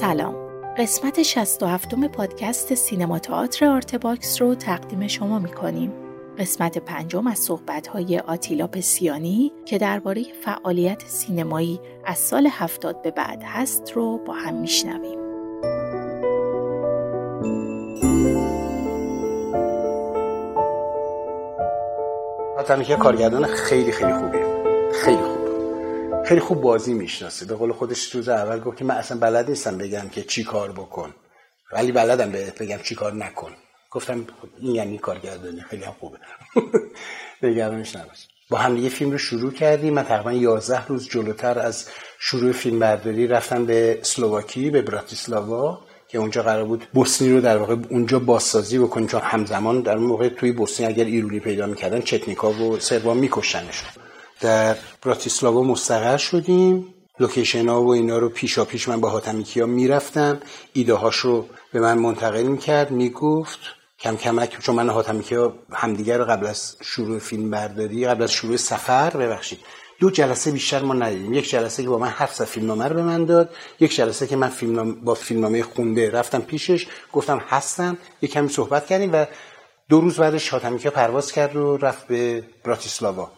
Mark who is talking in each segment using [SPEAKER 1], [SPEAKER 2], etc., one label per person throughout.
[SPEAKER 1] سلام قسمت 67 پادکست سینما تئاتر Art Box رو تقدیم شما می کنیم. قسمت پنجم از صحبت‌های آتیلا پسیانی که درباره فعالیت سینمایی از سال هفتاد به بعد هست رو با هم میشنویم.
[SPEAKER 2] حاتمی‌کیا کارگردان خیلی خیلی خوبیه خیلی خوب خیلی خوب بازی می‌شناسه به قول خودش روز اول گفت که من اصلا بلد نیستم بگم که چی کار بکن. ولی بلدم بگم چی کار نکن. گفتم این یعنی کارگردانی. خیلی هم خوبه. نگرانش نباش. با هم دیگه فیلم رو شروع کردیم. من تقریبا 11 روز جلوتر از شروع فیلم برداری رفتم به سلوواکی به براتیسلاوا که اونجا قرار بود بوسنی رو در واقع اونجا بازسازی بکنیم. چون همزمان در موقع توی بوسنی اگر ایرونی پیدا می‌کردن چتنیکا و سربا میکشتنشون در براتیسلاوا مستقر شدیم. لوکیشن ها و اینا رو پیشا پیش من با حاتمیکیا می‌رفتم. ایده هاش رو به من منتقل می‌کرد می‌گفت کم کمک چون من حاتمیکیا همدیگر رو قبل از شروع فیلم برداری قبل از شروع سفر ببخشید. دو جلسه بیشتر ما ندیدیم. یک جلسه که با من هفت فیلمنامه رو به من داد یک جلسه که من فیلم با فیلمنامه خونده رفتم پیشش. گفتم هستم. یک کمی صحبت کردیم و دو روز بعدش حاتمیکیا پرواز کرد و رفت به براتیسلاوا.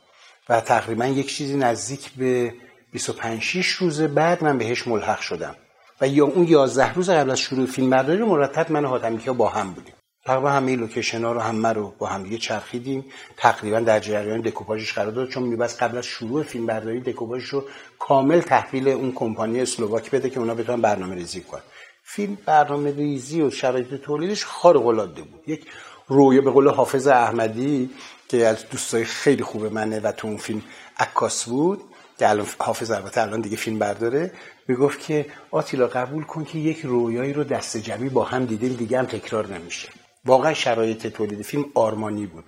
[SPEAKER 2] و تقریبا یک چیزی نزدیک به 25 6 روز بعد من بهش ملحق شدم. و یا اون 11 روز قبل از شروع فیلم برداری مرتب من و حاتمیکیا با هم بودیم. تقریبا همه لوکیشن ها رو همه رو با هم دیگه چرخیدیم. تقریبا در جریان دکوپاژش قرار داد چون میباید قبل از شروع فیلم برداری دکوپاژش رو کامل تحویل اون کمپانی اسلوواک بده که اونا بتونن برنامه ریزی کنن. فیلم برنامه ریزی و شرایط تولیدش خارق العاده بود. یک رویا به قول حافظ احمدی که از دوستای خیلی خوب منه و تو اون فیلم عکاس بود که الان حافظ البته الان دیگه فیلم برداره می‌گفت که آتیلا قبول کن که یک رویایی رو دست جمعی با هم دیدیم دیگه هم تکرار نمیشه. واقعا شرایط تولید فیلم آرمانی بود.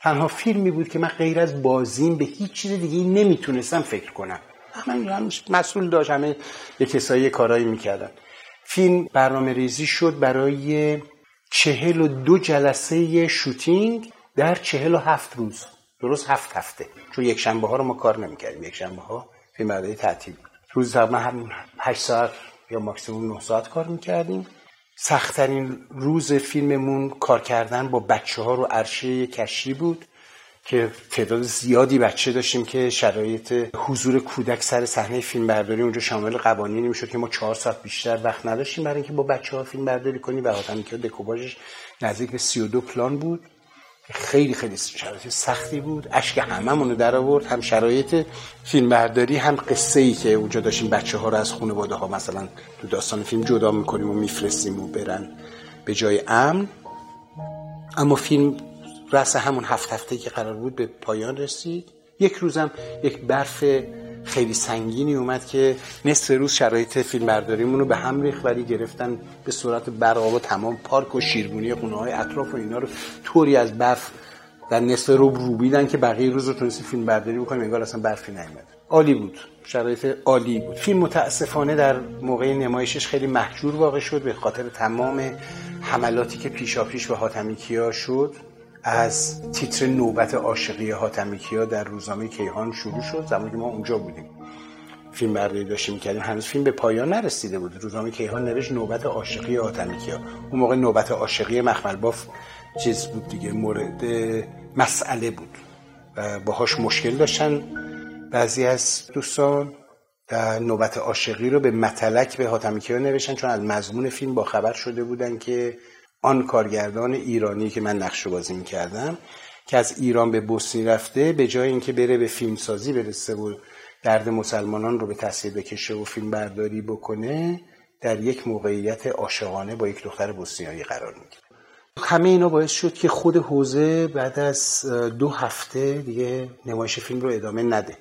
[SPEAKER 2] تنها فیلمی بود که من غیر از بازیم به هیچ چیز دیگه نمی‌تونستم فکر کنم. من هم مسئول داشت همه یه کسایی کارایی می‌کردن. فیلم برنامه ریزی شد برای چهل و دو جلسه شوتینگ. در چهل و هفت روز. درست هفت هفته. چون یک شنبه ها رو ما کار نمی‌کردیم. یک شنبه ها فیلم برداری تعطیل. روز تقریبا هم 8 ساعت یا ماکسیموم 9 ساعت کار می‌کردیم. سختترین روز فیلممون کار کردن با بچه ها رو عرشه کشی بود که تعداد زیادی بچه داشتیم که شرایط حضور کودک سر صحنه فیلم برداری اونجا شامل قوانینی می‌شد که ما چهار ساعت بیشتر وقت نداشتیم برای اینکه با بچه ها فیلم برداری کنیم. و حاتمی که دکوباژش نزدیک به 32 پلان بود. خیلی خیلی شرایط سختی بود. اشک هممون در آورد. هم شرایط فیلم برداری هم قصه ای که اونجا داشتیم بچه ها رو از خانواده ها مثلا تو داستان فیلم جدا می‌کنیم و میفرستیم و برن به جای امن. اما فیلم رس همون هفت هفته که قرار بود به پایان رسید. یک روزم یک برف خیلی سنگینی اومد که نصف روز شرایط فیلم برداریمون رو به هم ریخت ولی گرفتن به صورت برق و تمام پارک و شیرگونی خونه های اطراف و اینا رو طوری از برف در نصف رو روبیدن که بقیه روز رو تونستی فیلم برداری بکنیم انگار اصلا برفی نیومد. عالی بود. شرایط عالی بود. فیلم متاسفانه در موقع نمایشش خیلی محجور واقع شد به خاطر تمام حملاتی که پیشا پیش به حاتمیکیا شد. از تیتر نوبت عاشقی حاتمیکیا در روزنامه کیهان شروع شد. زمانی که ما اونجا بودیم. فیلم برداری داشتیم کردیم هنوز فیلم به پایان نرسیده بود. روزنامه کیهان نوشت نوبت عاشقی حاتمیکیا. اون موقع نوبت عاشقی مخمل باف چیز بود دیگه مورد مسئله بود و باهاش مشکل داشتن بعضی از دوستان نوبت عاشقی رو به متلک به حاتمیکیا نوشتن چون از مضمون فیلم با خبر شده بودن که آن کارگردان ایرانی که من نقش بازی می‌کردم که از ایران به بوسنی رفته به جای اینکه بره به فیلمسازی برسه و درد مسلمانان رو به تصویر بکشه و فیلم برداری بکنه در یک موقعیت عاشقانه با یک دختر بوسنیایی قرار می‌گیره. همه اینا باعث شد که خود حوزه بعد از دو هفته دیگه نمایش فیلم رو ادامه نده.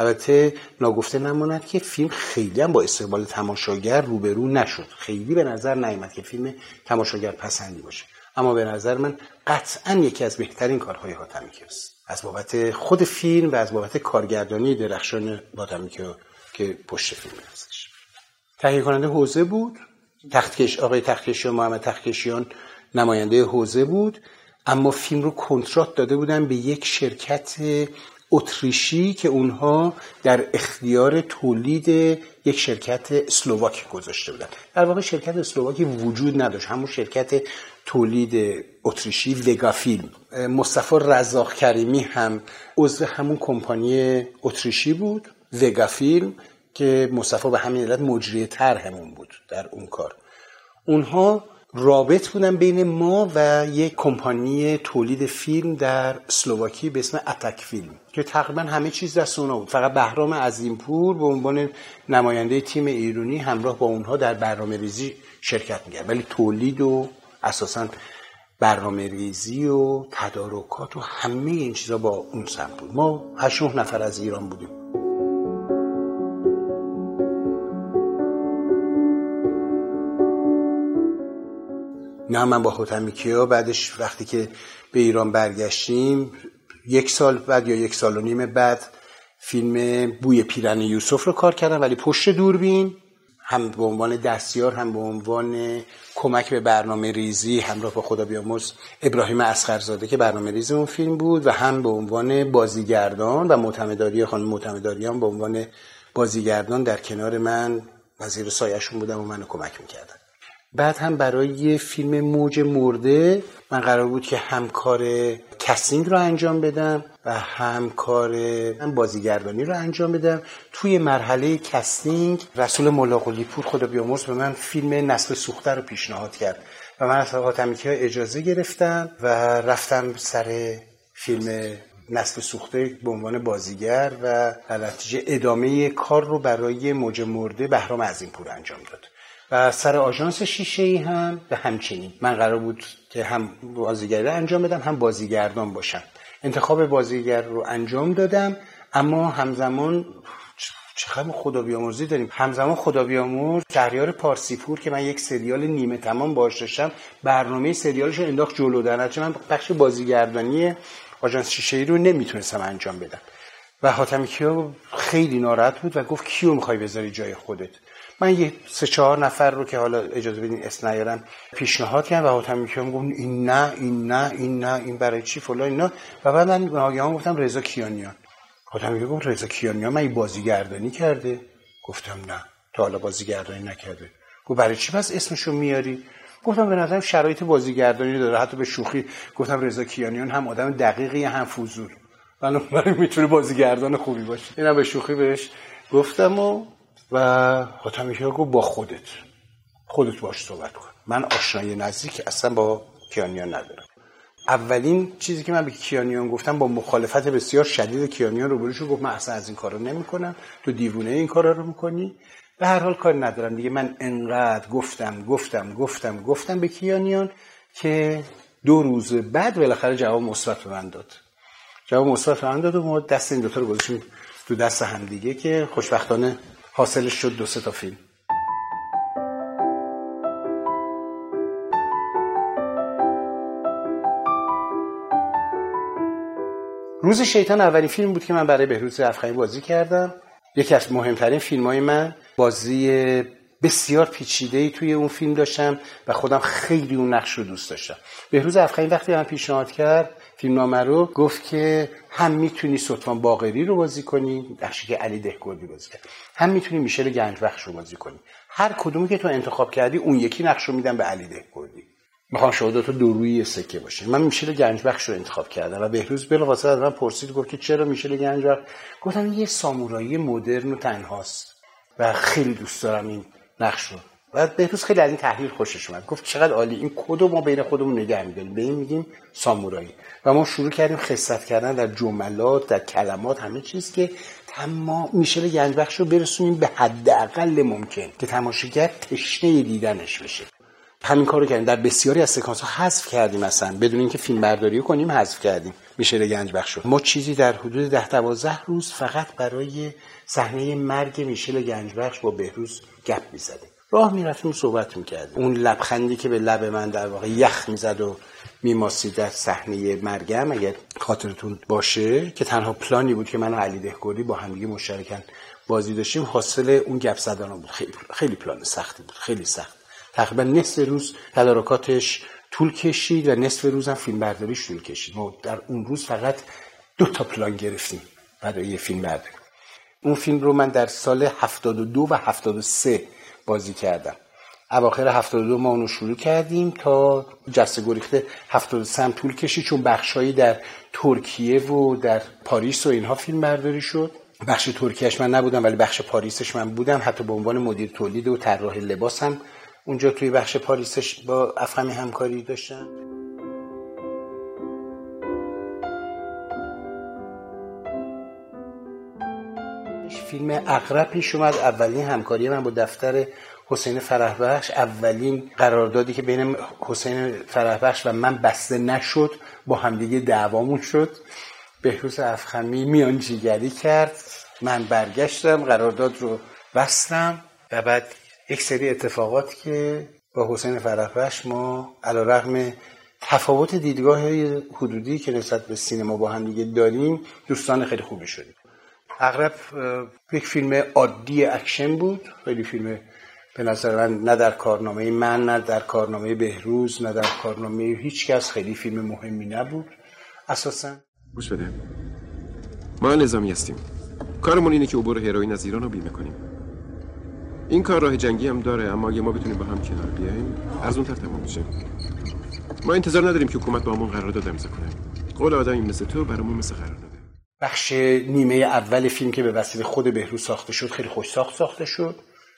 [SPEAKER 2] البته ناگفته نماند که فیلم خیلی هم با استقبال تماشاگر روبرو نشد. خیلی به نظر نیامد که فیلم تماشاگر پسندی باشه. اما به نظر من قطعا یکی از بهترین کارهای حاتمیکی است از بابت خود فیلم و از بابت کارگردانی درخشان حاتمیکی که پشت فیلم هستش. تهیه کننده حوزه بود. تختکش آقای تختکشیان محمد تختکشیان نماینده حوزه بود. اما فیلم رو کنترات داده بودن به یک شرکت اتریشی که اونها در اختیار تولید یک شرکت اسلوواک گذاشته بودن. در واقع شرکت اسلوواکی وجود نداشت. همون شرکت تولید اتریشی وگا فیلم مصطفی رزاق کریمی هم عضو همون کمپانی اتریشی بود وگا فیلم که مصطفی به همین علت مجری همون بود در اون کار. اونها رابط بودن بین ما و یک کمپانی تولید فیلم در سلوواکی به اسم اتک فیلم که تقریبا همه چیز دست اونا بود. فقط بهرام عظیمپور به عنوان نماینده تیم ایرونی همراه با اونها در برنامه ریزی شرکت می‌کرد. ولی تولید و اساسا برنامه ریزی و تدارکات و همه این چیزا با اون سمت بود. ما هشت نفر از ایران بودیم. نه من با حاتمی کیا بعدش وقتی که به ایران برگشتیم یک سال بعد یا یک سال و نیم بعد فیلم بوی پیرن یوسف رو کار کردم ولی پشت دوربین هم به عنوان دستیار هم به عنوان کمک به برنامه ریزی همراه با خدا بیامرز ابراهیم اسخرزاده که برنامه ریزی اون فیلم بود و هم به عنوان بازیگردان و معتمداری خانم معتمداریان به عنوان بازیگردان در کنار من وزیر سایشون بودم و منو کمک می‌کردن. بعد هم برای فیلم موج مرده من قرار بود که همکار casting رو انجام بدم و همکار هم بازیگردانی رو انجام بدم. توی مرحله casting رسول ملاقلی پور خدا بیامرز به من فیلم نسل سوخته رو پیشنهاد کرد و من از ها اجازه گرفتم و رفتم سر فیلم نسل سوخته به عنوان بازیگر و در نتیجه ادامه کار رو برای موج مرده بهرام عظیم پور انجام داد. و سر آژانس شیشه ای هم به همچنین. من قرار بود که هم بازیگری انجام بدم هم بازیگردان باشم. انتخاب بازیگر رو انجام دادم اما همزمان چقدر خدا بیامرزی داریم. همزمان خدا بیامرز شهریار پارسیپور که من یک سریال نیمه تمام باش داشتم برنامه سریالش رو انداخت جلو در من بخش بازیگردانی آژانس شیشه ای رو نمی‌تونستم انجام بدم. و حاتمی کیو خیلی ناراحت بود و گفت کیو می‌خوای بذاری جای خودت؟ من یه سه چهار نفر رو که حالا اجازه بدین اسم نیارم پیشنهاد کردم و حاتم می‌کنم گفت این نه این نه این نه این برای چی فلان اینا. و بعد من ناگهان گفتم رضا کیانیان. حاتم گفت رضا کیانیان من بازیگردانی کرده. گفتم نه تا حالا بازیگردانی نکرده. گفت برای چی پس اسمشو میاری؟ گفتم به نظرم شرایط بازیگردانی داره حتی به شوخی. گفتم رضا کیانیان هم آدم دقیقی هم فوزور برای می‌تونه بازیگردان خوبی باشه. اینم به شوخی بهش گفتم و و حاتمی گفت با خودت. خودت باش صحبت کن. من آشنایی نزدیک اصلا با کیانیان ندارم. اولین چیزی که من به کیانیان گفتم با مخالفت بسیار شدید کیانیان رو شد گفت من اصلا از این کارو نمی‌کنم. تو دیوونه این کارا رو می‌کنی. به هر حال کار ندارم. دیگه من انقدر گفتم گفتم گفتم گفتم به کیانیان که دو روز بعد بالاخره جواب مثبت به من داد. جواب مثبت به من داد و دست این دوتا رو گذاشتیم تو دست هم دیگه که خوشبختانه حاصلش شد دو سه تا فیلم. روز شیطان اولین فیلم بود که من برای بهروز افخمی بازی کردم. یکی از مهمترین فیلم های من. بازی بسیار پیچیده ای توی اون فیلم داشتم و خودم خیلی اون نقش رو دوست داشتم. بهروز افخمی وقتی من پیشنهاد کرد فیلمنامه رو گفت که هم می‌تونی سلطان باقری رو بازی کنی نقشی که علی دهگردی بازی کرد. هم می‌تونی میشل گنجبخش رو بازی کنی. هر کدومی که تو انتخاب کردی اون یکی نقش رو میدم به علی دهگردی می‌خوام شهادت تو دو روی سکه باشه من میشل گنجبخش رو انتخاب کردم و بهروز بلافاصله از من پرسید گفت که چرا میشل گنجبخش؟ گفتم یه سامورایی مدرن و تنهاست و خیلی دوست دارم این نقش رو و بهروز خیلی از این تحلیل خوشش اومد. گفت چقدر عالی. این کدو ما بین خودمون نگه میداریم. به این میگیم سامورایی. و ما شروع کردیم خصت کردن در جملات در کلمات همه چیز که تمام میشل گنجبخش رو برسونیم به حداقل ممکن که تماشاگر تشنه دیدنش بشه. همین کارو کردیم. در بسیاری از سکانس ها حذف کردیم مثلا بدون اینکه فیلم برداری کنیم حذف کردیم. میشل گنجبخش رو. ما چیزی در حدود ده دوازده روز فقط برای صحنه مرگ میشل گنجبخش با بهروز گپ می‌زدیم. راه می‌رفتیم صحبت می‌کردیم. اون لبخندی که به لب من در واقع یخ می‌زد و میماسید در صحنه مرگم اگر خاطرتون باشه که تنها پلانی بود که من و علی دهگوری با همدیگه مشترکن بازی داشتیم حاصل اون گپ زدن بود. خیلی خیلی پلان سختی بود. خیلی سخت. تقریبا نصف روز تدارکاتش طول کشید و نصف روز هم فیلم برداریش طول کشید. ما در اون روز فقط دو تا پلان گرفتیم برای فیلم برداری اون فیلم رو من در سال 72 و 73 بازی کردم. اواخر 72 ما اونو شروع کردیم تا جسته گریخته 73 هم طول کشید چون بخشهایی در ترکیه و در پاریس و اینها فیلم برداری شد. بخش ترکیهش من نبودم ولی بخش پاریسش من بودم. حتی به عنوان مدیر تولید و طراح لباس هم اونجا توی بخش پاریسش با افخمی همکاری داشتم. فیلم اقرب پیش اومد. اولین همکاری من با دفتر حسین فرهبخش اولین قراردادی که بین حسین فرهبخش و من بسته نشد با همدیگه دعوامون شد. بهروز افخمی میان جیگری کرد. من برگشتم قرارداد رو بستم و بعد یک سری اتفاقات که با حسین فرهبخش ما علا رقم تفاوت دیدگاه حدودی که نسبت به سینما با هم دیگه داریم دوستان خیلی خوبی شدیم. عقرب یک فیلم عادی اکشن بود. خیلی فیلم به نظر من نه در کارنامه من نه در کارنامه بهروز نه در کارنامه هیچ کس خیلی فیلم مهمی نبود. اساسا
[SPEAKER 3] گوش بده. ما نظامی هستیم. کارمون اینه که عبور هروئین از ایران رو بیمه کنیم. این کار راه جنگی هم داره اما اگه ما بتونیم با هم کنار بیایم ارزونتر تمام میشه. ما انتظار نداریم که حکومت با همون قرارداد امضا کنه. قول آدمی مثل تو برامون مثل قرارداد.
[SPEAKER 2] بخش نیمه اول فیلم که به وسیله خود بهروز ساخته شد خیلی خوش ساخت ساخته شد.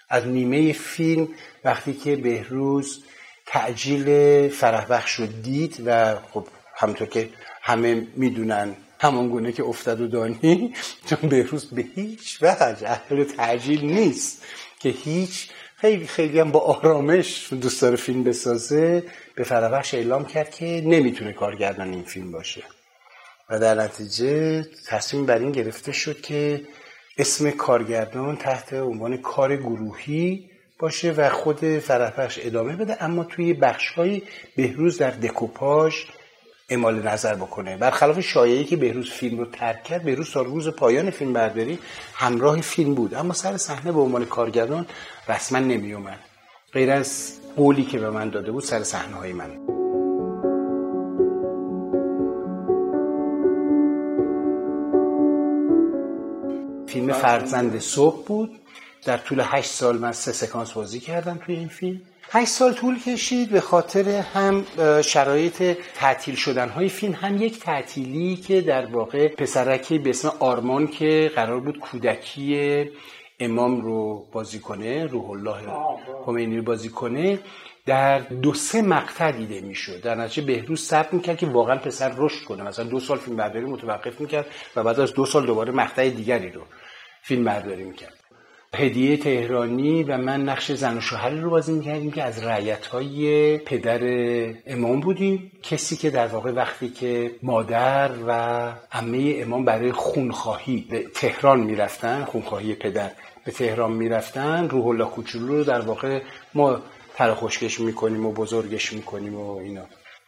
[SPEAKER 2] از نیمه فیلم وقتی که بهروز تعجیل فرح بخش رو دید و خب همونطور که همه می‌دونن همان گونه که افتاد و دانی چون بهروز به هیچ وجه اهل تعجیل نیست که هیچ خیلی خیلی هم با آرامش دوست داره فیلم بسازه. به فرابخش اعلام کرد که نمی‌تونه کارگردان این فیلم باشه. و در نتیجه تصمیم بر این گرفته شد که اسم کارگردان تحت عنوان کار گروهی باشه و خود فرهبخش ادامه بده اما توی بخشهایی بهروز در دکوپاژ اعمال نظر بکنه. برخلاف شایعی که بهروز فیلم رو ترک کرد بهروز تا روز پایان فیلم برداری همراه فیلم بود. اما سر صحنه به عنوان کارگردان رسما نمی اومد غیر از قولی که به من داده بود سر صحنه های من. فیلم فرزند صبح بود. در طول هشت سال من سه سکانس بازی کردم توی این فیلم. هشت سال طول کشید به خاطر هم شرایط تعطیل شدن های فیلم هم یک تعطیلی که در واقع پسرکی به اسم آرمان که قرار بود کودکی امام رو بازی کنه روح الله خمینی رو بازی کنه در دو سه مقطع دیده می‌شد. در نتیجه بهروز صبر می‌کرد که واقعا پسر رشد کنه. مثلا دو سال فیلم برداری متوقف می‌کرد و بعد از دو سال دوباره مقطع دیگری رو فیلم برداری می‌کرد. هدیه تهرانی و من نقش زن و شوهری رو بازی می‌کردیم که از رعیت های پدر امام بودیم. کسی که در واقع وقتی که مادر و عمه امام برای خونخواهی به تهران می‌رفتن خونخواهی پدر به تهران می‌رفتن روح الله کوچولو رو در واقع ما ترخوشکش می‌کنیم و بزرگش می‌کنیم و اینا.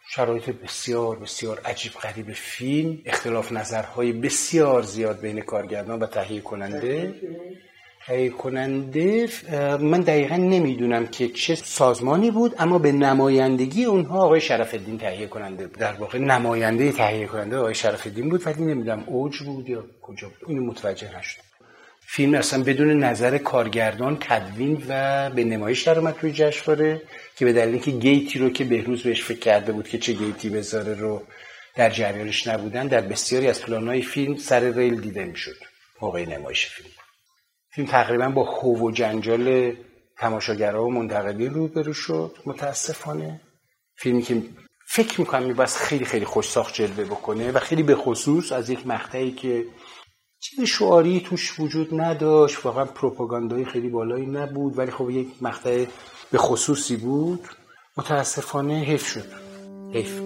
[SPEAKER 2] شرایط بسیار بسیار عجیب غریب فیلم. اختلاف نظرهای بسیار زیاد بین کارگردان و تهیه کننده. تهیه کننده من دقیقا نمی‌دونم که چه سازمانی بود اما به نمایندگی اونها آقای شرف الدین تهیه کننده بود. در واقع نماینده تهیه کننده آقای شرف الدین بود ولی نمی‌دونم اوج بود یا کجا بود. اینو متوجه نشدم. فیلم اصلا بدون نظر کارگردان تدوین و به نمایش در اومد توی جشنواره که به دلیل اینکه گیتی رو که بهروز بهش فکر کرده بود که چه گیتی بذاره رو در جریانش نبودن در بسیاری از پلانهای فیلم سر ریل دیده می‌شد موقع نمایش فیلم. فیلم تقریبا با خوب و جنجال تماشاگرها و منتقدین روبرو شد متاسفانه. فیلمی که فکر می‌کنم میباید خیلی خیلی خوش ساخت جلوه بکنه و خیلی به خصوص از یک مقطعی که چیز شعاری توش وجود نداشت. واقعا پروپاگاندای خیلی بالایی نبود ولی خب یک مقطع به خصوصی بود. متاسفانه حیف شد. حیف.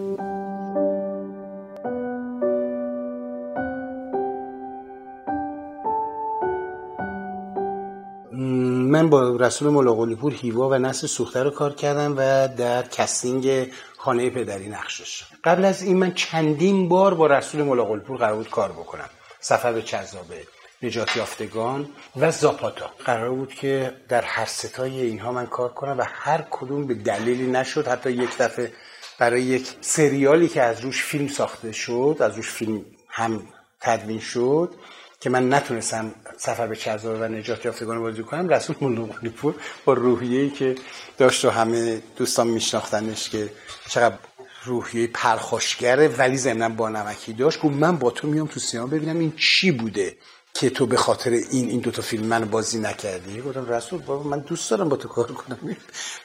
[SPEAKER 2] من با رسول ملاقلی پور هیوا و نسل سوخته رو کار کردم و در casting خانه پدری نقش داشتم قبل از این من چندین بار با رسول ملاقلی پور قرار بود کار بکنم. سفر به چذابه نجات یافتگان و زاپاتا. قرار بود که در هر ستای اینها من کار کنم و هر کدوم به دلیلی نشد. حتی یک دفعه برای یک سریالی که از روش فیلم ساخته شد از روش فیلم هم تدوین شد که من نتونستم سفر به چرزار و نجات یافتگان بازی کنم رسول ملوقلی پور با روحیه‌ای که داشت و همه دوستان میشناختنش که چقدر روحیه پرخاشگره ولی ضمن با نمکی داشت گفت من با تو میام تو سینما ببینم این چی بوده که تو به خاطر این این دوتا فیلم من بازی نکردی. گفتم رسول بابا من دوست دارم با تو کار کنم.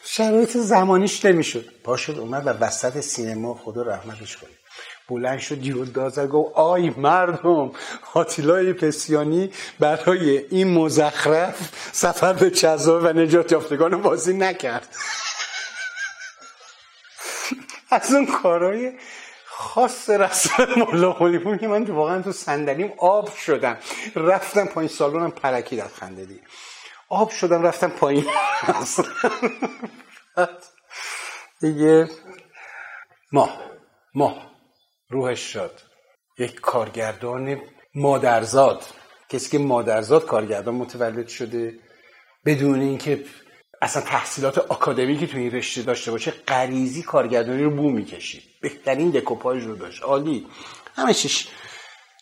[SPEAKER 2] شرایط زمانیش نمی‌شد. پاشد اومد و وسط سینما خدا رحمتش کنه بلند شد یهو دازر گفت آی مردم آتیلای پسیانی برای این مزخرف سفر به چزار و نجات یافتگان بازی نکرد. از اون کارهای خاص رسول مولا بود که من واقعا تو صندلیم آب شدم. رفتم پایین سالونم پرکی در خنده دی آب شدم رفتم پایین. دیگه ما ما روحش شد یک کارگردان مادرزاد. کسی که مادرزاد کارگردان متولد شده بدون اینکه اصلا تحصیلات که تو این رشته داشته باشه غریزی کارگردانی رو بو می‌کشید بهترین دکوپاژ رو داشت. عالی. همه چیش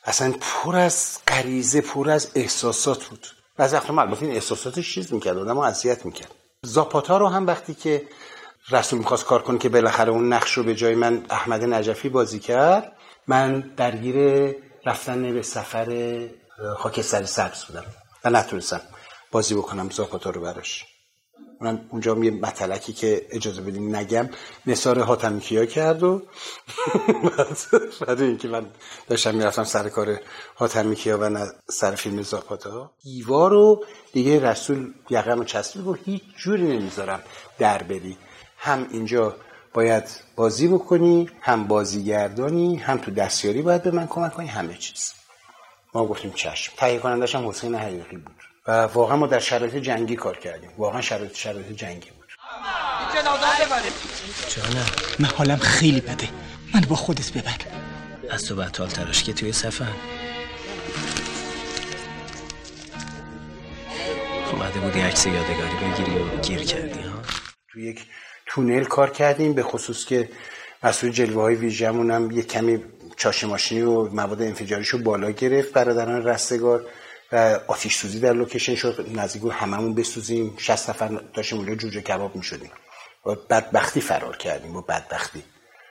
[SPEAKER 2] اصلا پر از غریزه پر از احساسات بود. بعضی وقتا البته این احساساتش چیز می‌کرد آدم اذیت می‌کرد. زاپاتا رو هم وقتی که رسول می‌خواست کار کنه که بالاخره اون نقش رو به جای من احمد نجفی بازی کرد من درگیر رفتن به سفر خاکستر سبز بودم. و نتونستم بازی بکنم زاپاتا رو براش. من اونجا یه مطلقی که اجازه بدین نگم نصار حاتمی کیا کرد و بعد اینکه من داشتم می‌رفتم سر کار حاتمی کیا و سر فیلم زاپاتا. دیوار رو دیگه رسول یقم و چسبید و هیچ جوری نمی‌ذارم در بری. هم اینجا باید بازی بکنی هم بازیگردانی هم تو دستیاری باید به من کمک کنی همه چیز. ما گفتیم چشم. تهیه کنندش هم حسین حقیقی بود. و واقعا ما در شرایط جنگی کار کردیم. واقعا شرایط شرایط جنگی بود.
[SPEAKER 4] جانم
[SPEAKER 5] من حالم خیلی بده. من با خودت ببر.
[SPEAKER 4] از تو بطال تراش که توی سفر اومده بودی عکس یادگاری بگیری و گیر کردی ها؟
[SPEAKER 2] تو یک تونل کار کردیم به خصوص که مسئول جلوه های ویژمون هم یک کمی چاش ماشینی و مواد انفجاریشو بالا گرفت برادران رستگار. آتیش سوزی در لوکیشن شد نزدیک هممون بسوزیم. 60 نفر داشتیم اونجا جوجه کباب می‌شدیم. و بدبختی فرار کردیم با بدبختی.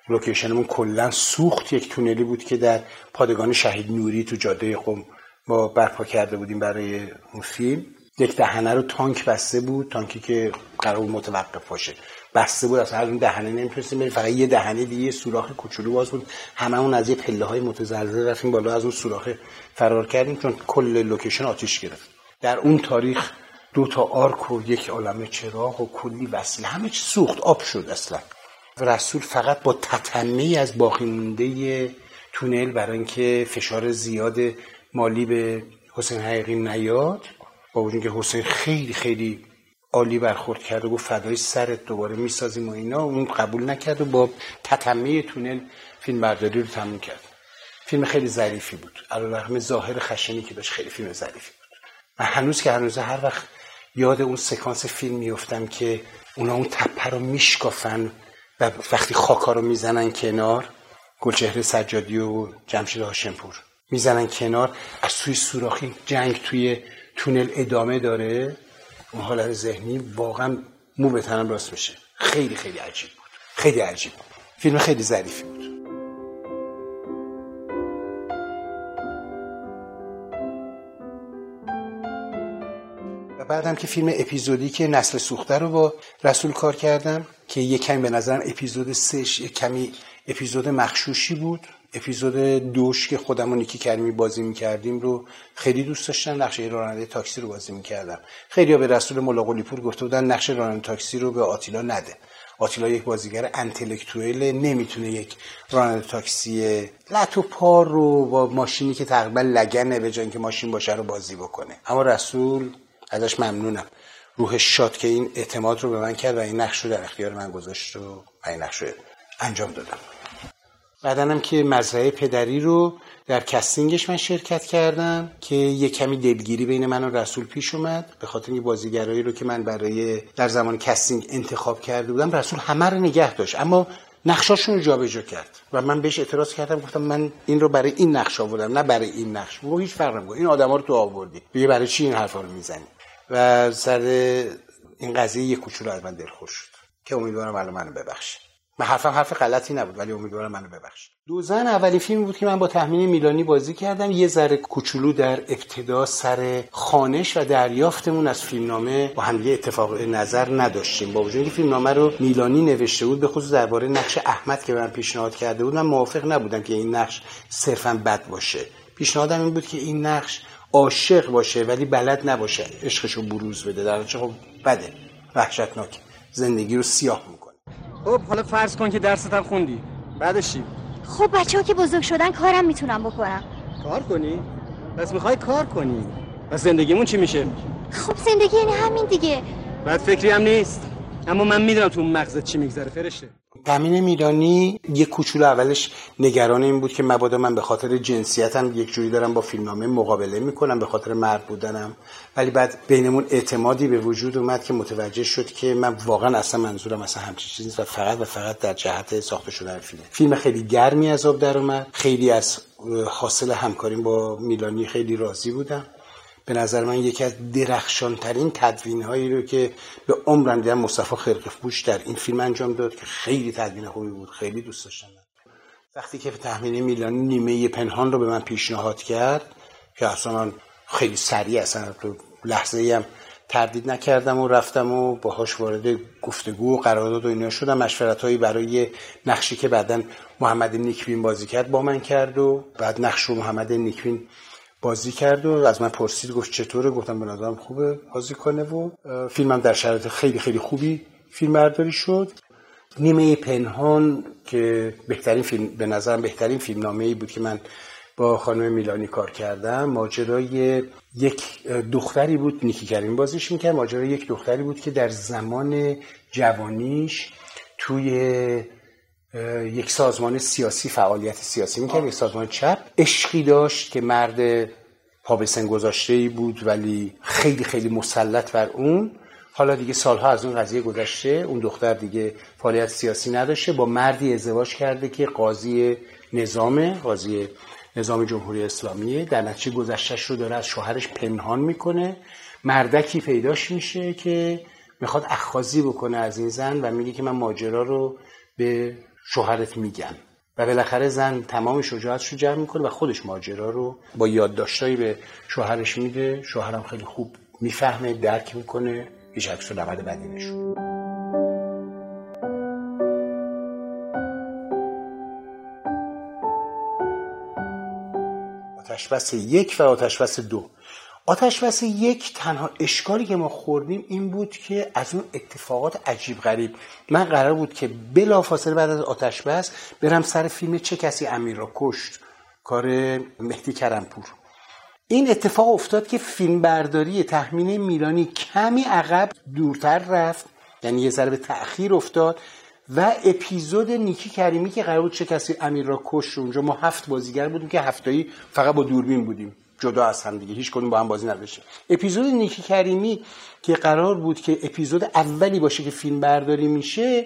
[SPEAKER 2] لوکیشنمون کلا سوخت. یک تونلی بود که در پادگان شهید نوری تو جاده قم ما برپا کرده بودیم برای اون فیلم. یک دهنه رو تانک بسته بود تانکی که قرار متوقف باشه. بسته بود هر اون دهنه نمی‌تونستیم بریم. فقط یه دهنه دیگه یه سوراخ کوچولو باز بود. هممون از یه پله های متزلزل رفتیم بالا از اون سوراخ فرار کردیم چون کل لوکیشن آتیش گرفت. در اون تاریخ دو تا arc و یک عالم چراغ و کلی وسیله. همه چی سوخت آب شد اصلا. رسول فقط با تتمه از باقی مونده تونل برای اینکه فشار زیاد مالی به حسین حقیقی نیاد. با وجود که حسین خیلی خیلی عالی برخورد کرد و گفت فدای سرت دوباره می‌سازیم و اینا. اون قبول نکرد و با تتمه تونل فیلم برداری رو تموم کرد. فیلم خیلی ظریفی بود. علیرغم ظاهر خشنی که داشت خیلی فیلم ظریفی بود. من هنوز که هنوز هر وقت یاد اون سکانس فیلم میفتم که اونا اون تپه رو میشکافن و وقتی خاکا رو می‌زنن کنار گلچهره سجادی و جمشید هاشمپور می‌زنن کنار از توی سوراخی جنگ توی تونل ادامه داره. اون حالت ذهنی واقعا مو به تنم راست میشه. خیلی خیلی عجیب بود. خیلی عجیب. بود فیلم خیلی ظریفی بود. بعدم که فیلم اپیزودی که نسل سوخته رو با رسول کار کردم که یه کمی به نظرم اپیزود سش یه کمی اپیزود مخشوشی بود. اپیزود دوش که خودم و نیکی کریمی بازی می‌کردیم رو خیلی دوست داشتم نقش راننده تاکسی رو بازی می‌کردم. خیلی ها به رسول ملاقلی پور گفته بودن نقش راننده تاکسی رو به آتیلا نده. آتیلا یک بازیگر انتلکتوئل نمی‌تونه یک راننده تاکسی لط و پار رو با ماشینی که تقریبا لگنه به جای اینکه ماشین باشه رو بازی بکنه. اما رسول ازش ممنونم. روحش شاد که این اعتماد رو به من کرد و این نقش رو در اختیار من گذاشت و این نقش رو انجام دادم. بعدنم که مزرعه پدری رو در casting ش من شرکت کردم که یه کمی دلگیری بین من و رسول پیش اومد. به خاطر این بازیگرایی رو که من برای در زمان casting انتخاب کرده بودم رسول همه رو نگه داشت. اما نقشاشون رو جابجا کرد و من بهش اعتراض کردم گفتم من این رو برای این نقش آوردم نه برای این نقش. بگو هیچ فرق نمی‌کنه. این آدما رو تو آوردی دیگه برای چی این حرفا رو می‌زنی؟ و سر این قضیه یه کوچولو از من دلخوش شد که امیدوارم الان منو ببخشید. من حرفم حرف غلطی نبود ولی امیدوارم منو ببخشید. دوزن اولین فیلم بود که من با تحمیل میلانی بازی کردم. یه ذره کوچولو در ابتدا سر خانش و دریافتمون از فیلمنامه با هم اتفاق نظر نداشتیم. با وجود اینکه فیلمنامه رو میلانی نوشته بود به خصوص درباره نقش احمد که من پیشنهاد کرده بود من موافق نبودم که این نقش صرفا بد باشه. پیشنهادم این بود که این نقش عاشق باشه ولی بلد نباشه. عشقشو بروز بده. در خب بده. وحشتناک. زندگی رو سیاه می‌کنه.
[SPEAKER 6] خب حالا فرض کن که درست هم خوندی. بعدش چی؟
[SPEAKER 7] خب بچه ها که بزرگ شدن کارم می‌تونم بکنم.
[SPEAKER 6] کار کنی؟ پس می‌خوای کار کنی. پس زندگیمون چی میشه؟
[SPEAKER 7] خب زندگی یعنی همین دیگه.
[SPEAKER 6] بعد فکری هم نیست. اما من می‌دونم تو مغزت چی میگذره فرشته.
[SPEAKER 2] تامین میلانی یه کوچولو اولش نگران این بود که مبادا من به خاطر جنسیتم یک جوری دارم با فیلمنامه مقابله می‌کنم به خاطر مرد بودنم. ولی بعد بینمون اعتمادی به وجود اومد که متوجه شد که من واقعا اصلا منظورم اصلا همچین چیزی نیست و فقط و فقط در جهت ساخته شدن فیلم. فیلم خیلی گرمی از آب در اومد. خیلی از حاصل همکاریم با میلانی خیلی راضی بودم. به نظر من یکی از درخشان ترین تدوین هایی رو که به عمرم دیدم مصطفی خرقفپوش در این فیلم انجام داد که خیلی تدوین خوبی بود خیلی دوست داشتم. وقتی که تحمیل میلان نیمه پنهان رو به من پیشنهاد کرد که اصلا من خیلی سریع اصلا لحظه ای هم تردید نکردم و رفتم و باهاش وارد گفتگو و قرارداد و اینا شدم. مشورت هایی برای نقشی که بعدا محمد نیکبین بازی کرد با من کرد و بعد نقش رو محمد نیکبین بازی کرد و از من پرسید گفت چطوره؟ گفتم به نظرم خوبه بازی کنه و فیلمم در شرایط خیلی خیلی خوبی فیلم برداری شد. نیمه پنهان که بهترین فیلم به نظرم بهترین فیلم نامه ای بود که من با خانم میلانی کار کردم. ماجرای یک دختری بود نیکی کریم بازیش می‌کرد ماجرای یک دختری بود که در زمان جوانیش توی یک سازمان سیاسی فعالیت سیاسی. می‌کرد یک سازمان چپ. عشقی داشت که مرد پا به سن گذاشته ای بود ولی خیلی خیلی مسلط بر اون. حالا دیگه سالها از اون قضیه گذشته اون دختر دیگه فعالیت سیاسی نداشته. با مردی ازدواج کرده که قاضی نظام قاضی نظام جمهوری اسلامی در نتیجه گذشتش رو داره از شوهرش پنهان می‌کنه. مردکی پیداش میشه که می‌خواد اخخازی بکنه از این زن و میگه که من ماجرا رو به شوهرت میگن. و بالاخره زن تمام شجاعتش رو جمع می‌کنه و خودش ماجرا رو با یادداشتایی به شوهرش میده. شوهرم خیلی خوب می‌فهمه درک می‌کنه. هیچ عکس و بدی نشون. آتشبس یک و آتشبس دو. آتش یک تنها اشکالی که ما خوردیم این بود که از اون اتفاقات عجیب غریب. من قرار بود که بلافاصله بعد از آتش بس برم سر فیلم چه کسی امیر را کشت. کار مهدی کرمپور. این اتفاق افتاد که فیلم برداری تخمین میلانی کمی عقب دورتر رفت یعنی یه ذره به تأخیر افتاد و اپیزود نیکی کریمی که قرار بود چه کسی امیر را کشت اونجا ما هفت بازیگر بودیم که هفتایی فقط با دوربین بودیم. جدا از هم دیگه هیچ کنون با هم بازی نداشتیم اپیزود نیکی کریمی که قرار بود که اپیزود اولی باشه که فیلم برداری میشه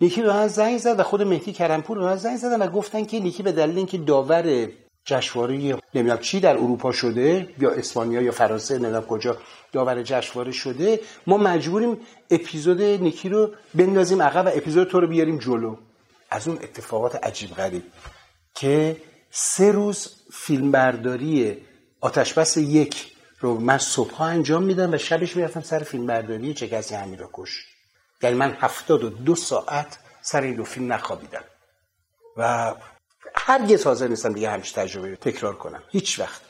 [SPEAKER 2] نیکی به من زنگ زد و خود مهدی کرمپور به من زنگ زدن و گفتن که نیکی به دلیل اینکه داور جشنواره نمی‌دونم چی در اروپا شده یا اسپانیا یا فرانسه نمی‌دونم کجا داور جشنواره شده ما مجبوریم اپیزود نیکی رو بندازیم عقب و اپیزود تو رو بیاریم جلو. از اون اتفاقات عجیب غریب که سه روز فیلمبرداری آتشبس یک رو من صبح انجام میدم و شبش می‌رفتم سر فیلم برداری چه کسی همین رو کش. یعنی من هفتاد و دو ساعت سر این دو فیلم نخوابیدم. و هرگز حاضر نیستم دیگه همچین تجربه رو تکرار کنم. هیچ وقت.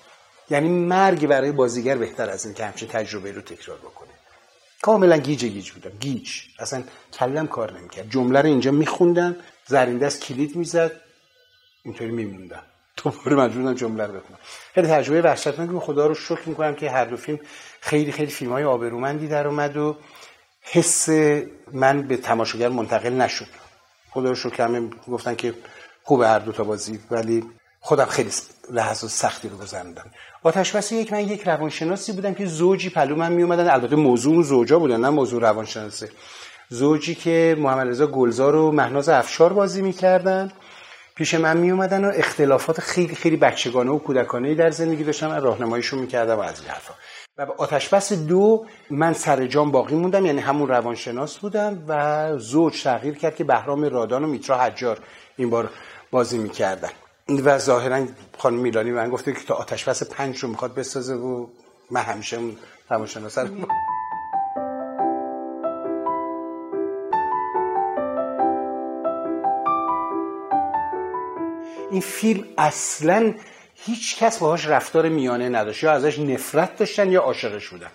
[SPEAKER 2] یعنی مرگ برای بازیگر بهتر از این که همچین تجربه رو تکرار بکنه. کاملا گیج گیج بودم. گیج. اصلا کلم کار نمی‌کرد. جمله رو اینجا میخوندم. زرین دست کلید می‌زد. اینطوری میموندم. دوباره مجبورم جمله رو بکنم خیلی تجربه وحشتناکی خدا رو شکر می‌کنم که هر دو فیلم خیلی خیلی فیلم های آبرومندی در اومد و حس من به تماشاگر منتقل نشد. خدا رو شکر همه گفتن که خوب هر دو تا بازی ولی خودم خیلی لحظات سختی رو گذروندم. آتش بس یک من یک روانشناسی بودم که زوجی پلو من می اومدن البته موضوع زوجا بودن نه موضوع روانشناسی زوجی که محمد رضا گلزار و مهناز افشار بازی می‌کردن. پیش من می اومدن و اختلافات خیلی خیلی بچگانه و کودکانه در زندگی داشتم و راهنماییشون می‌کردم و از این حرفا. و به آتش بس دو من سر جام باقی موندم یعنی همون روانشناس بودم و زوج تغییر کرد که بهرام رادان و میترا حجار این بار بازی می‌کردن. و ظاهرا خانم میلانی من گفته که تا آتش بس پنج رو می‌خواد بسازه و من همیشه اون روانشناس رو این فیلم اصلا هیچ کس باهاش رفتار میانه نداشت یا ازش نفرت داشتن یا عاشقش بودن.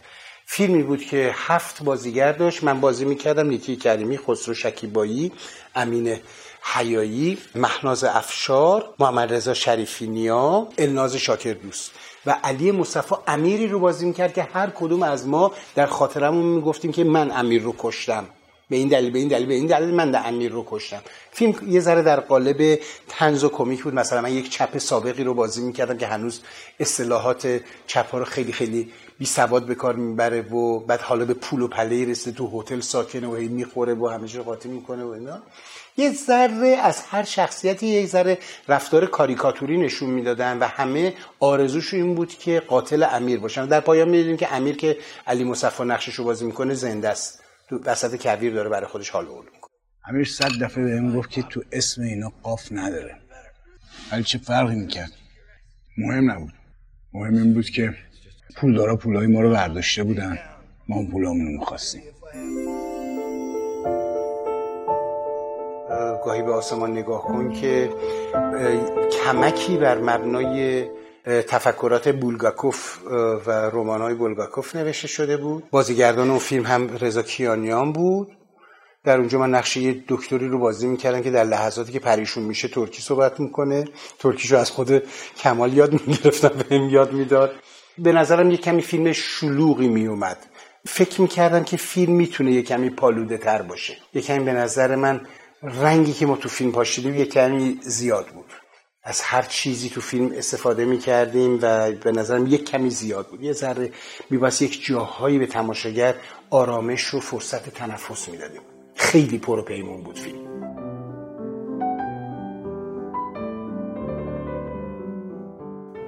[SPEAKER 2] فیلمی بود که هفت بازیگر داشت. من بازی می‌کردم نیتی کریمی خسرو شکیبایی امین حیایی مهناز افشار محمد رضا شریفی نیا الناز شاکر دوست. و علی مصطفی امیری رو بازی می‌کرد که هر کدوم از ما در خاطرمون می‌گفتیم که من امیر رو کشتم. به این دلیل به این دلیل به این دلیل من در امیر رو کشتم. فیلم یه ذره در قالب تنز و کمیک بود. مثلا من یک چپ سابقی رو بازی می‌کردم که هنوز اصطلاحات چپ ها رو خیلی خیلی بی سواد به کار می‌بره و بعد حالا به پول و پله رسیده تو هتل ساکنه و هی می‌خوره و همیشه قاطی می‌کنه و اینا. یه ذره از هر شخصیتی یه ذره رفتار کاریکاتوری نشون می‌دادن و همه آرزوش این بود که قاتل امیر باشن. در پایان می‌دونیم که امیر که علی مصفا نقشش رو بازی می‌کنه زنده است. تو وسط کویر داره برای خودش حال و می‌کنه.
[SPEAKER 8] امیر صد دفعه بهم گفت که تو اسم اینا قاف نداره. ولی چه فرقی می‌کرد؟ مهم نبود. مهم این بود که پولدارا پولای ما رو برداشته بودن. ما اون پولامونو می‌خواستیم.
[SPEAKER 2] گاهی به آسمان نگاه کن که کمکی بر مبنای تفکرات بولگاکوف و رمان‌های بولگاکوف نوشته شده بود. بازیگردان اون فیلم هم رضا کیانیان بود. در اونجا من نقشه یه دکتری رو بازی می‌کردم که در لحظاتی که پریشون میشه ترکی صحبت می‌کنه. ترکیشو از خود کمال یاد می‌گرفتم بهم یاد می‌داد. به نظرم یه کمی فیلم شلوغی میومد فکر می‌کردم که فیلم می‌تونه یه کمی پالوده تر باشه. یه کمی به نظر من رنگی که ما تو فیلم پاشیدیم یه کمی زیاد بود. از هر چیزی تو فیلم استفاده می کردیم و به نظرم یک کمی زیاد بود. یه ذره میباید یک جاهایی به تماشاگر آرامش و فرصت تنفس می‌دادیم. خیلی پر و پیمون بود فیلم.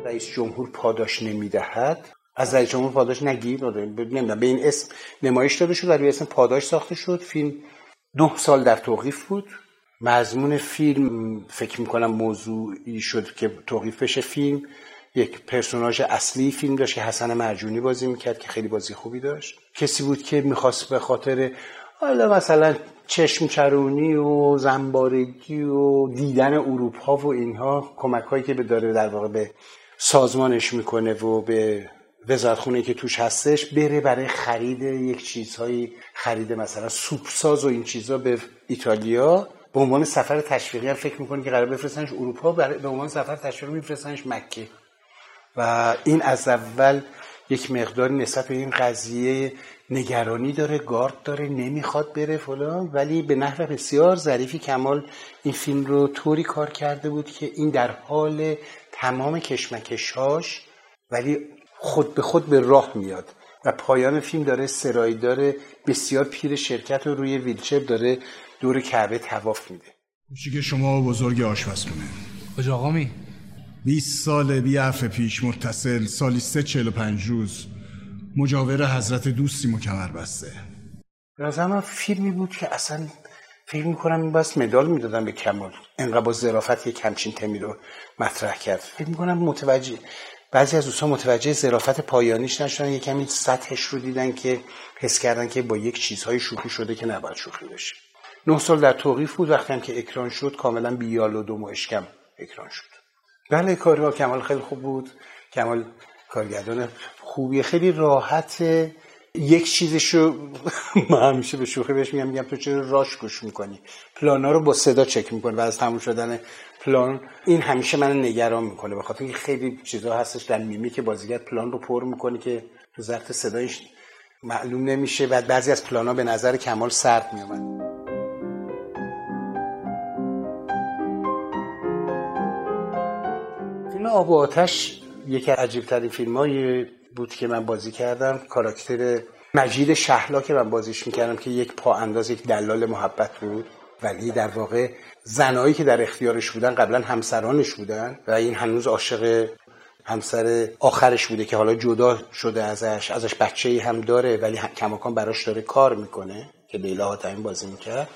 [SPEAKER 2] رئیس جمهور پاداش نمی‌دهد. از رئیس جمهور پاداش نگیر نمی‌دونم به این اسم نمایش داده شد ولی اسم پاداش ساخته شد. فیلم نه سال در توقیف بود. مضمون فیلم فکر می‌کنم موضوعی شد که توقیف بشه فیلم. یک پرسوناژ اصلی فیلم داشت که حسن مرجونی بازی می‌کرد که خیلی بازی خوبی داشت. کسی بود که می‌خواست به خاطر حالا مثلا چشم چرونی و زنبارگی و دیدن اروپا و اینها کمک هایی که داره در واقع به سازمانش می‌کنه و به وزارتخونه که توش هستش بره برای خرید یک چیزهایی خرید مثلا سوپساز و این چیزها به ایتالیا. به عنوان سفر تشویقی هم فکر می‌کنه که قرار بفرستنش اروپا به عنوان سفر تشویقی میفرستنش مکه. و این از اول یک مقداری نسبت به این قضیه نگرانی داره گارد داره نمی‌خواد بره فلان ولی به نحو بسیار ظریفی کمال این فیلم رو طوری کار کرده بود که این در حال تمام کشمکشاش ولی خود به خود به راه میاد. و پایان فیلم داره سرایدار بسیار پیر شرکت رو روی ویلچر داره. دور کعبه تواف میده.
[SPEAKER 8] که شما بزرگ آشپزخونه.
[SPEAKER 5] کجا آقا می
[SPEAKER 8] 20 سال بی پیش متصل سالی سه چهل پنج روز. مجاور حضرت دوستی مکمر بسته.
[SPEAKER 2] من فیلمی بود که اصلا فکر می‌کنم این باید مدال می‌دادن به کمال. انقدر با ظرافت یک همچین تمی رو مطرح کرد. فکر می‌کنم متوجه بعضی از دوستان متوجه ظرافت پایانیش نشدن. یه کمی سطحش رو دیدن که حس کردن که با یک چیزهای شوخی شده که نباید شوخی بشه نه سال در توقیف بود وقتی هم که اکران شد کاملا بیال و دوم و اشکم اکران شد. بله کار کمال خیلی خوب بود. کمال کارگردان خوبیه. خیلی راحت یک چیزشو ما همیشه به شوخی بهش میگم میگم تو چرا راش گوش می‌کنی؟ پلانا رو با صدا چک می‌کنه و از تموم شدن پلان این همیشه من نگران می‌کنه به خاطر خیلی چیزا هستش در میمی که بازیگر پلان رو پر می‌کنه که تو ضبط صدایش معلوم نمیشه بعد بعضی از پلانا به نظر کمال سرد میومد آب و آتش یکی عجیب ترین فیلم بود که من بازی کردم. کاراکتر مجید شهلا که من بازیش می‌کردم که یک پا انداز یک دلال محبت بود. ولی در واقع زنایی که در اختیارش بودن قبلا همسرانش بودن و این هنوز عاشق همسر آخرش بوده که حالا جدا شده ازش ازش بچه هم داره ولی کماکان براش داره کار می‌کنه که لیلا حاتمی بازی می‌کرد.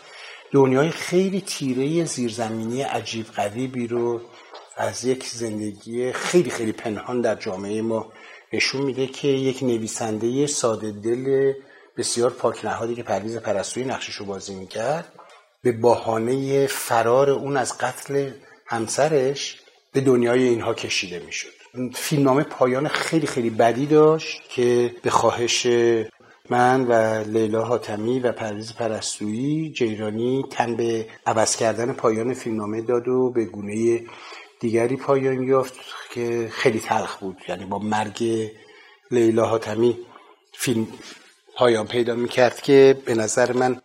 [SPEAKER 2] دنیای خیلی تیره زیرزمینی عجیب غریبی رو از یک زندگی خیلی خیلی پنهان در جامعه ما نشون میده که یک نویسنده ساده دل بسیار پاک نهادی که پرویز پرستویی نقشش رو بازی می‌کرد به بهانه فرار اون از قتل همسرش به دنیای اینها کشیده می‌شد. فیلمنامه پایان خیلی خیلی بدی داشت که به خواهش من و لیلا حاتمی و پرویز پرستویی جیرانی تن به عوض کردن پایان فیلمنامه داد و به گونه دیگری پایان یافت که خیلی تلخ بود. یعنی با مرگ لیلا حاتمی فیلم پایان پیدا می‌کرد که به نظر من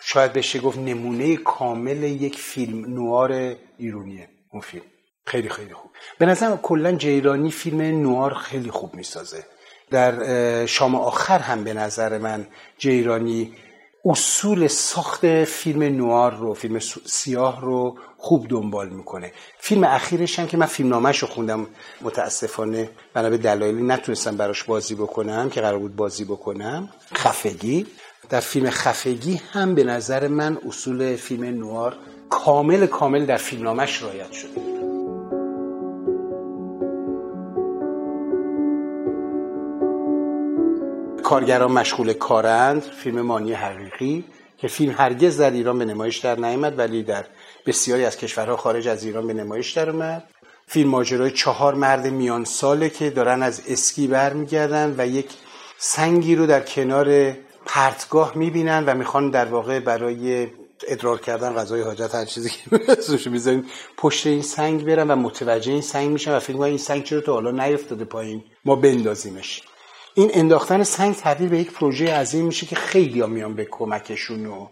[SPEAKER 2] شاید بشه گفت نمونه کامل یک فیلم نوار ایرونیه. اون فیلم خیلی خیلی خوب. به نظر کلا جیرانی فیلم نوار خیلی خوب می‌سازه. در شام آخر هم به نظر من جیرانی اصول ساخت فیلم نوار رو فیلم سیاه رو خوب دنبال می‌کنه. فیلم اخیرش هم که من فیلم نامش رو خوندم متاسفانه بنا به دلایلی نتونستم براش بازی بکنم که قرار بود بازی بکنم. خفگی. در فیلم خفگی هم به نظر من اصول فیلم نوار کامل کامل در فیلم نامش رایت شده. کارگران مشغول کارند فیلم مانی حقیقی که فیلم هرگز در ایران به نمایش در نیامد ولی در بسیاری از کشورها خارج از ایران به نمایش در اومد. فیلم ماجرای چهار مرد میان ساله که دارن از اسکی برمیگردن و یک سنگی رو در کنار پرتگاه می‌بینن و می‌خوان در واقع برای ادرار کردن غذای حاجت هر چیزی که اسمشو می‌ذاریم پشت این سنگ برن و متوجه این سنگ میشن و فکر این سنگ چرا تا حالا نیفتاده پایین؟ ما بندازیمش. این انداختن سنگ تبدیل به یک پروژه عظیم میشه که خیلی ها میان به کمکشون و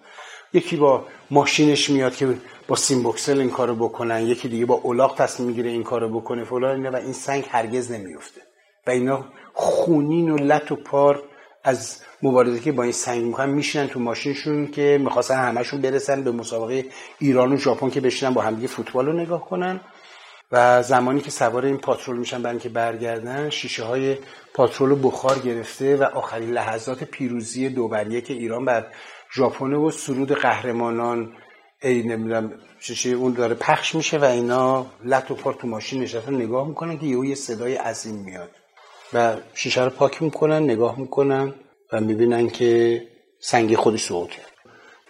[SPEAKER 2] یکی با ماشینش میاد که با سیمبوکسل این کارو بکنن یکی دیگه با اولاق تصمیم می‌گیره این کارو بکنه فلان و این سنگ هرگز نمیفته. و اینا خونین و لط و پار از مبارزه که با این سنگ می‌کنن میشینن تو ماشینشون که می‌خواستن همشون برسن به مسابقه ایران و ژاپن که بشینن با همدیگه فوتبال رو نگاه کنن. و زمانی که سوار این پاترول میشن برای که برگردن شیشه های پاترول بخار گرفته و آخرین لحظات پیروزی دوبریه که ایران بر ژاپن و سرود قهرمانان ای نمی‌دونم شیشه اون داره پخش میشه و اینا لط و پار تو ماشین نشستن نگاه می‌کنن که یه صدای عظیم میاد و شیشه رو پاک می‌کنن نگاه می‌کنن و می‌بینن که سنگ خودش سقوط کرد.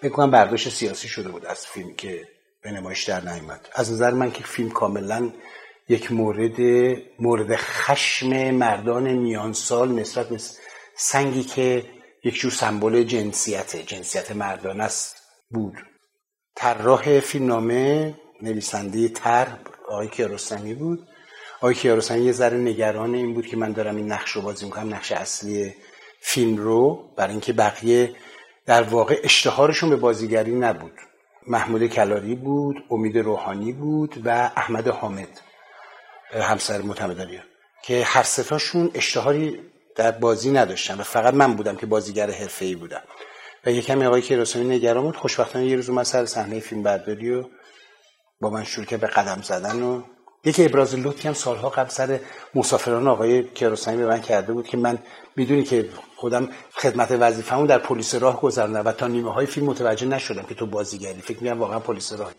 [SPEAKER 2] فکر برداشت سیاسی شده بود از فیلم که به نمایش در نیامد. از نظر من که فیلم کاملا یک مورد مورد خشم مردان میانسال نسبت به سنگی که یک جور سمبل جنسیت جنسیت مردان است بود. طراح فیلمنامه نویسنده تر آقای کیارستمی بود. آقای کیارستمی یه ذره نگران این بود که من دارم این نقش رو بازی می‌کنم نقش اصلی فیلم رو برای اینکه بقیه در واقع اشتهارشون به بازیگری نبود. محمود کلاری بود امید روحانی بود و احمد حامد همسر متمدنی که هر ستاشون اشتهاری در بازی نداشتن و فقط من بودم که بازیگر ای بودم. و یکم آقای کیارستمی نگران بود خوشبختانه یه روز من سر صحنه فیلم برداری و با من شروع که به قدم زدن و یکی ابراز لطفی هم سالها قبل سر مسافران آقای کیارستمی به من کرده بود که من می‌دونی که خودم خدمت وظیفه‌مو در پلیس راه گذروندم و تا نیمه های فیلم متوجه نشدم که تو بازیگری. فکر می‌کنم واقعا پلیس راه.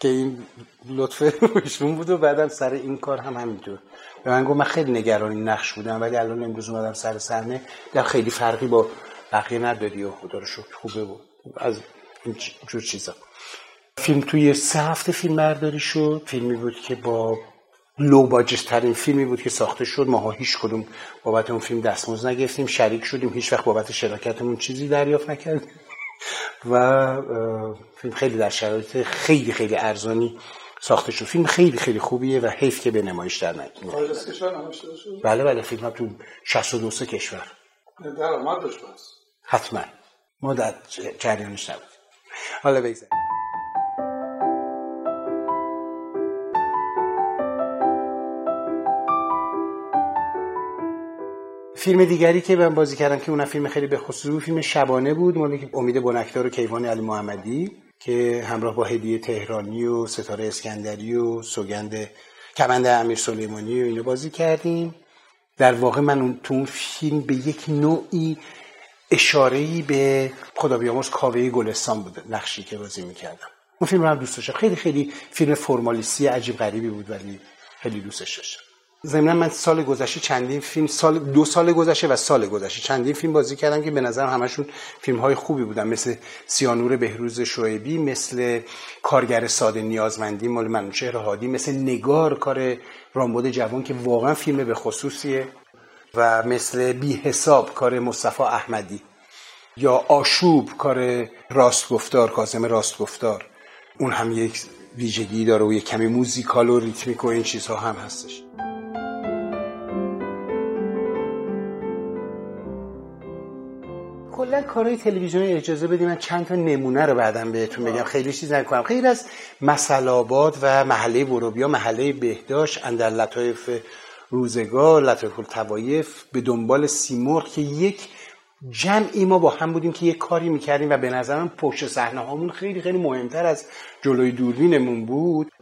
[SPEAKER 2] که این لطفه ایشون بود و بعدم سر این کار هم همینطور. به من گفت من خیلی نگران این نقش بودم ولی الان امروز اومدم سر صحنه. در خیلی فرقی با بقیه نداری و خدا رو شکر خوبه بود از این جور چیزا. فیلم توی سه هفته فیلم برداری شد. فیلمی بود که با لو باجش ترین فیلمی بود که ساخته شد. ماها هیچ کدوم بابت اون فیلم دستمزد نگرفتیم شریک شدیم هیچ وقت بابت شراکتمون چیزی دریافت نکردیم. و فیلم خیلی در شرایط خیلی خیلی ارزانی ساخته شد. فیلم خیلی خیلی خوبیه و حیف که به نمایش در
[SPEAKER 9] نیاد.
[SPEAKER 2] بله بله فیلم تو 62 کشور.
[SPEAKER 9] درآمد داشت
[SPEAKER 2] حتما. ما در جریانش نبود حالا بگذاریم. فیلم دیگری که من بازی کردم که اون فیلم خیلی به خصوص فیلم شبانه بود مال امید بنکدار و کیوان علی محمدی که همراه با هدیه تهرانی و ستاره اسکندری و سوگند کمند امیر سلیمانی و اینو بازی کردیم. در واقع من اون تو اون فیلم به یک نوعی اشاره‌ای به خدا بیامرز کاوه گلستان بود نقشی که بازی می‌کردم. اون فیلم رو هم دوست داشتم. خیلی خیلی فیلم فرمالیستی عجیب غریبی بود ولی خیلی دوستش داشتم. ضمنا من سال گذشته چندین فیلم سال دو سال گذشته و سال گذشته چندین فیلم بازی کردم که به نظر همشون فیلم های خوبی بودن. مثل سیانور بهروز شعیبی مثل کارگر ساده نیازمندی مال منوچهر هادی مثل نگار کار رامبد جوان که واقعا فیلم به خصوصیه. و مثل بی حساب کار مصطفی احمدی. یا آشوب کار راستگفتار کاظم راستگفتار اون هم یک ویژگی داره و یک کمی موزیکال و ریتمیک و این چیزها هم هستش. کلا کارهای تلویزیونی اجازه بدید من چند تا نمونه رو بعدم بهتون بگم. خیلی چیز نکنم. خیلی از مسلابات و محله ورودیا محله بهداشت اندر لطایف روزگار لطایف التوایف به دنبال سیمرغ که یک جمعی ما با هم بودیم که یک کاری می‌کردیم و به نظرم پشت صحنه هامون خیلی خیلی مهمتر از جلوی دوربینمون بود.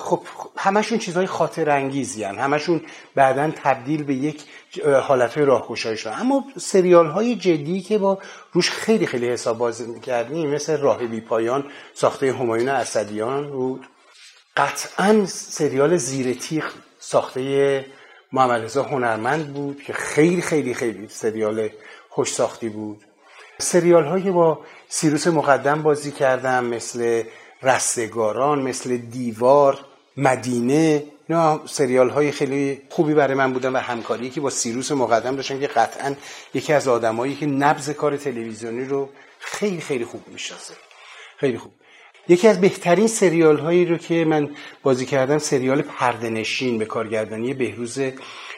[SPEAKER 2] خب همشون چیزهای خاطر انگیزی هن. همشون بعدا تبدیل به یک حالت های راهگشایی شدن اما سریال های جدی که با روش خیلی خیلی حساب بازی کردیم مثل راه بی پایان ساخته همایون اسدیان بود. قطعا سریال زیر تیغ ساخته محمد رضا هنرمند بود که خیلی خیلی خیلی سریال خوش ساختی بود. سریال های با سیروس مقدم بازی کردم مثل رستگاران مثل دیوار مدینه اینا سریال های خیلی خوبی برای من بودن و همکاری که با سیروس مقدم داشتن که قطعا یکی از آدمایی که نبز کار تلویزیونی رو خیلی خیلی خوب می‌شناسه. خیلی خوب. یکی از بهترین سریال هایی رو که من بازی کردم سریال پردنشین به کارگردانی بهروز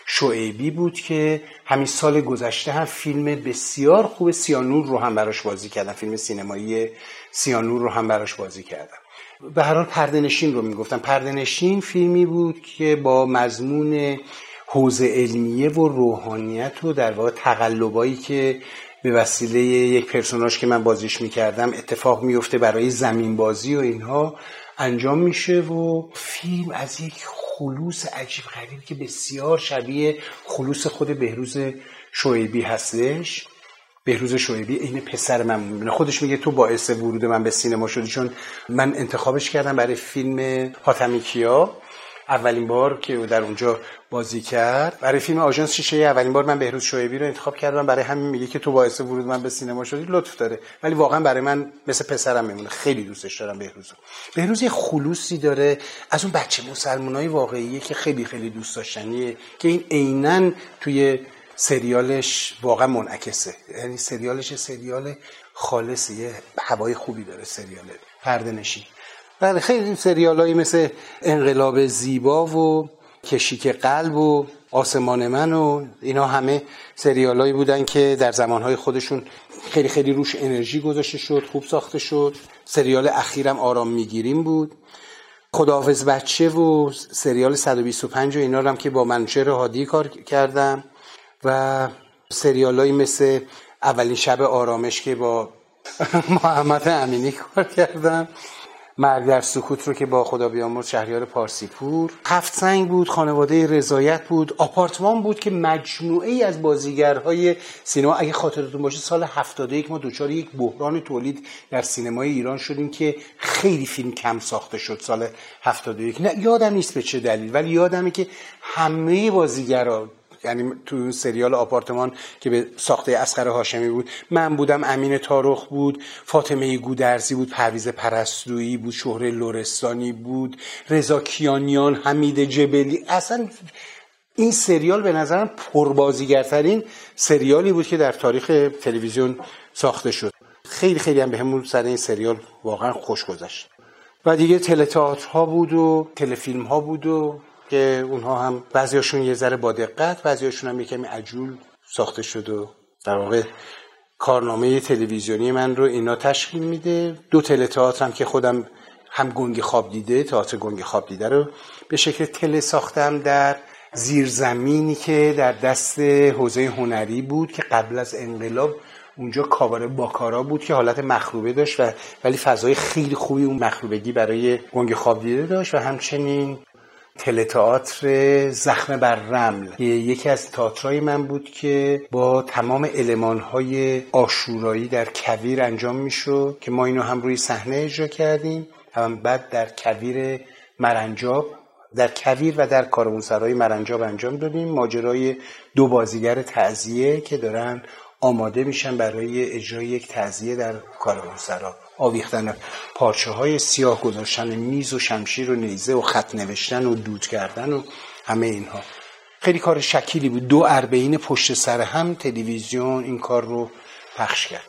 [SPEAKER 2] شعیبی بود که همین سال گذشته هم فیلم بسیار خوب سیانور رو هم براش بازی کردم. فیلم سینمایی سیانور رو هم براش بازی کردم. به هر حال پردنشین رو می‌گفتم. پردنشین فیلمی بود که با مضمون حوزه علمیه و روحانیت و در واقع تقلبایی که به وسیله یک پرسوناج که من بازیش می‌کردم اتفاق میفته برای زمین بازی و اینها انجام میشه و فیلم از یک خلوص عجیب غریب که بسیار شبیه خلوص خود بهروز شعیبی هستش. بهروز شعیبی این پسر من می‌بینه خودش میگه تو باعث ورود من به سینما شدی چون من انتخابش کردم برای فیلم حاتمی کیا. اولین بار که در اونجا بازی کرد. برای فیلم آژانس شیشه اولین بار من بهروز شعیبی رو انتخاب کردم. برای همین میگه که تو باعث ورود من به سینما شدی لطف داره. ولی واقعا برای من مثل پسرم میمونه. خیلی دوستش دارم بهروزو. بهروز یه خلوصی داره از اون بچه مسلمانای واقعیه که خیلی خیلی دوست داشتنیه که این عینا توی سریالش واقعا منعکسه. یعنی سریالش سریال خالصه یه هوای خوبی داره سریال پرده نشین. بله خیلی سریال مثل انقلاب زیبا و کشیک قلب و آسمان من و اینا همه سریالایی بودن که در زمانهای خودشون خیلی خیلی روش انرژی گذاشته شد خوب ساخته شد. سریال اخیرم آرام می‌گیریم بود. خداحافظ بچه و سریال 125 و اینا هم که با منشر هادی کار کردم. و سریالایی مثل اولین شب آرامش که با محمد امینی کار کردم مرگ در سکوت رو که با خدا بیامرز شهریار پارسیپور. هفت سنگ بود خانواده رضایت بود آپارتمان بود که مجموعه ای از بازیگرهای سینما اگه خاطرتون باشه سال 71 ما دچار یک بحران تولید در سینمای ایران شدیم که خیلی فیلم کم ساخته شد سال 71 نه یادم نیست به چه دلیل ولی یادمه که همه بازیگرا یعنی تو سریال آپارتمان که به ساخته اسقر هاشمی بود من بودم امین تارخ بود فاطمه گودرزی بود پرویز پرستویی بود شهره لورستانی بود رضا کیانیان حمید جبلی. اصلا این سریال به نظرم پربازیگرترین سریالی بود که در تاریخ تلویزیون ساخته شد. خیلی خیلی هم به همون سر این سریال واقعا خوش گذشت. و دیگه تلتئاترها بود و تلفیلم ها بود و که اونها هم بعضیاشون یه ذره با دقت بعضیاشون هم یه عجول ساخته شد و در واقع کارنامه تلویزیونی من رو اینا تشکیل میده. دو تله هم که خودم هم گنگ خواب دیده تئاتر گنگ خواب دیده رو به شکل تله ساختم در زیرزمینی که در دست حوزه هنری بود که قبل از انقلاب اونجا کاباره باکارا بود که حالت مخروبه داشت و ولی فضای خیلی خوبی اون مخروبگی برای گنگ خواب دیده داشت و همچنین تلتئاتر زخم بر رمل. یکی از تئاترای من بود که با تمام المانهای آشورایی در کویر انجام می‌شد که ما اینو هم روی صحنه اجرا کردیم. هم بعد در کویر مرنجاب در کویر و در کاروانسرای مرنجاب انجام دادیم. ماجرای دو بازیگر تعذیه که دارن آماده میشن برای اجرای یک تعذیه در کاروانسرا. آویختن پارچه های سیاه گذاشتن میز و شمشیر و نیزه و خط نوشتن و دود کردن و همه اینها. خیلی کار شکیلی بود. دو اربعین پشت سر هم تلویزیون این کار رو پخش کرد.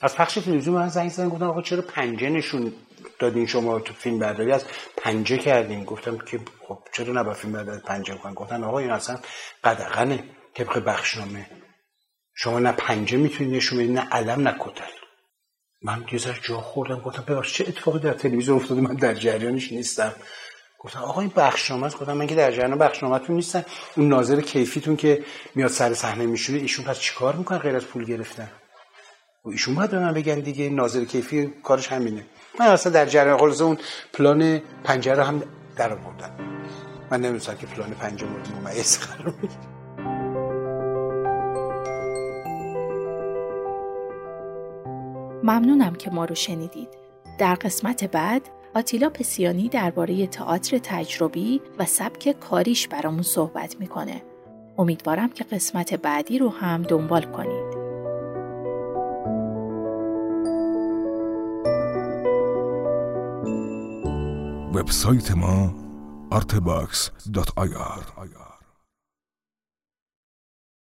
[SPEAKER 2] از پخش تلویزیون من زنگ زدن گفتن آقا چرا پنجه نشون دادین شما تو فیلم برداری؟ از پنجه کردین. گفتم که خب چرا نباید فیلم برداری پنجه کنن گفتن آقا این اصلا قدغنه طبق بخشنامه. شما نه پنجه می‌تونید نشون بدید نه علم نه کتل. من یه ذره جا خوردم گفتم ببخش چه اتفاقی در تلویزیون افتاده؟ من در جریانش نیستم. گفتم آقا این بخشنامه گفتم من که در جریان بخشنامه‌تون نیستم. اون ناظر کیفیتون که میاد سر صحنه میشونه ایشون پس چیکار می‌کنه غیر از پول گرفتن؟ و ایشون باید به من بگن دیگه ناظر کیفی کارش همینه. من اصلا در جریان خلاص اون پلان پنجره هم در آوردم. من نمی‌دونستم که پلان پنجره مورد ممیز قرار
[SPEAKER 1] ممنونم که ما رو شنیدید. در قسمت بعد آتیلا پسیانی درباره تئاتر تجربی و سبک کاریش برامون صحبت می‌کنه. امیدوارم که قسمت بعدی رو هم دنبال کنید.
[SPEAKER 9] وبسایت ما artbox.ir